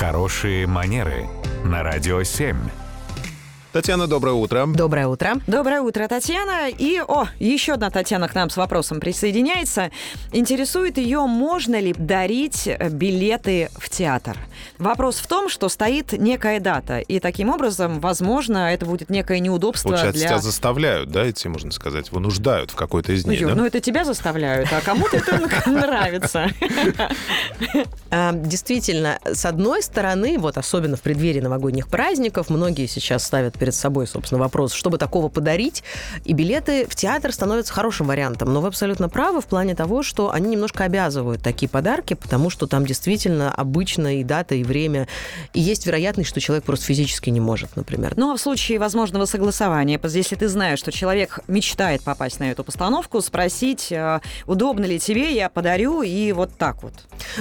Хорошие манеры на радио 7. Татьяна, доброе утро. Доброе утро. Доброе утро, Татьяна. И, о, еще одна Татьяна к нам с вопросом присоединяется. Интересует ее, можно ли дарить билеты в театр. Вопрос в том, что стоит некая дата, и таким образом, возможно, это будет некое неудобство Получается, для... тебя заставляют, да, идти, можно сказать, вынуждают в какой-то из Ну, дней, Юр, да? ну это тебя заставляют, а кому-то это нравится. А, Действительно, с одной стороны, вот особенно в преддверии новогодних праздников, многие сейчас ставят перед собой, собственно, вопрос, чтобы такого подарить, и билеты в театр становятся хорошим вариантом. Но вы абсолютно правы в плане того, что они немножко обязывают такие подарки, потому что там действительно обычно и дата, и время, и есть вероятность, что человек просто физически не может, например. Ну, а в случае возможного согласования, если ты знаешь, что человек мечтает попасть на эту постановку, спросить, э, удобно ли тебе, я подарю, и вот так вот.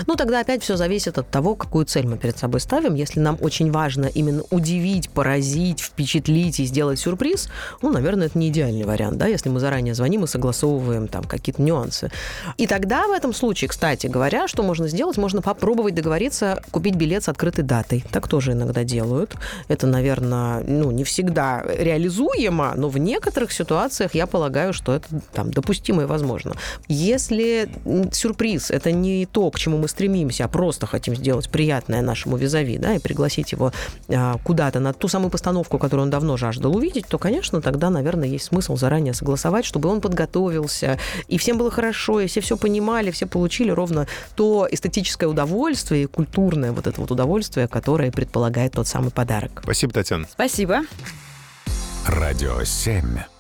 Ну, тогда опять все зависит от того, какую цель мы перед собой ставим. Если нам очень важно именно удивить, поразить, впечатлить и сделать сюрприз, ну, наверное, это не идеальный вариант, да, если мы заранее звоним и согласовываем там какие-то нюансы. И тогда в этом случае, кстати говоря, что можно сделать? Можно попробовать договориться купить билет с открытой датой. Так тоже иногда делают. Это, наверное, ну, не всегда реализуемо, но в некоторых ситуациях я полагаю, что это там допустимо и возможно. Если сюрприз это не то, к чему мы стремимся, а просто хотим сделать приятное нашему визави, да, и пригласить его а, куда-то на ту самую постановку, которую он давно жаждал увидеть, то, конечно, тогда, наверное, есть смысл заранее согласовать, чтобы он подготовился, и всем было хорошо, и все все понимали, все получили ровно то эстетическое удовольствие и культурное вот это вот удовольствие, которое предполагает тот самый подарок. Спасибо, Татьяна. Спасибо. Радио 7.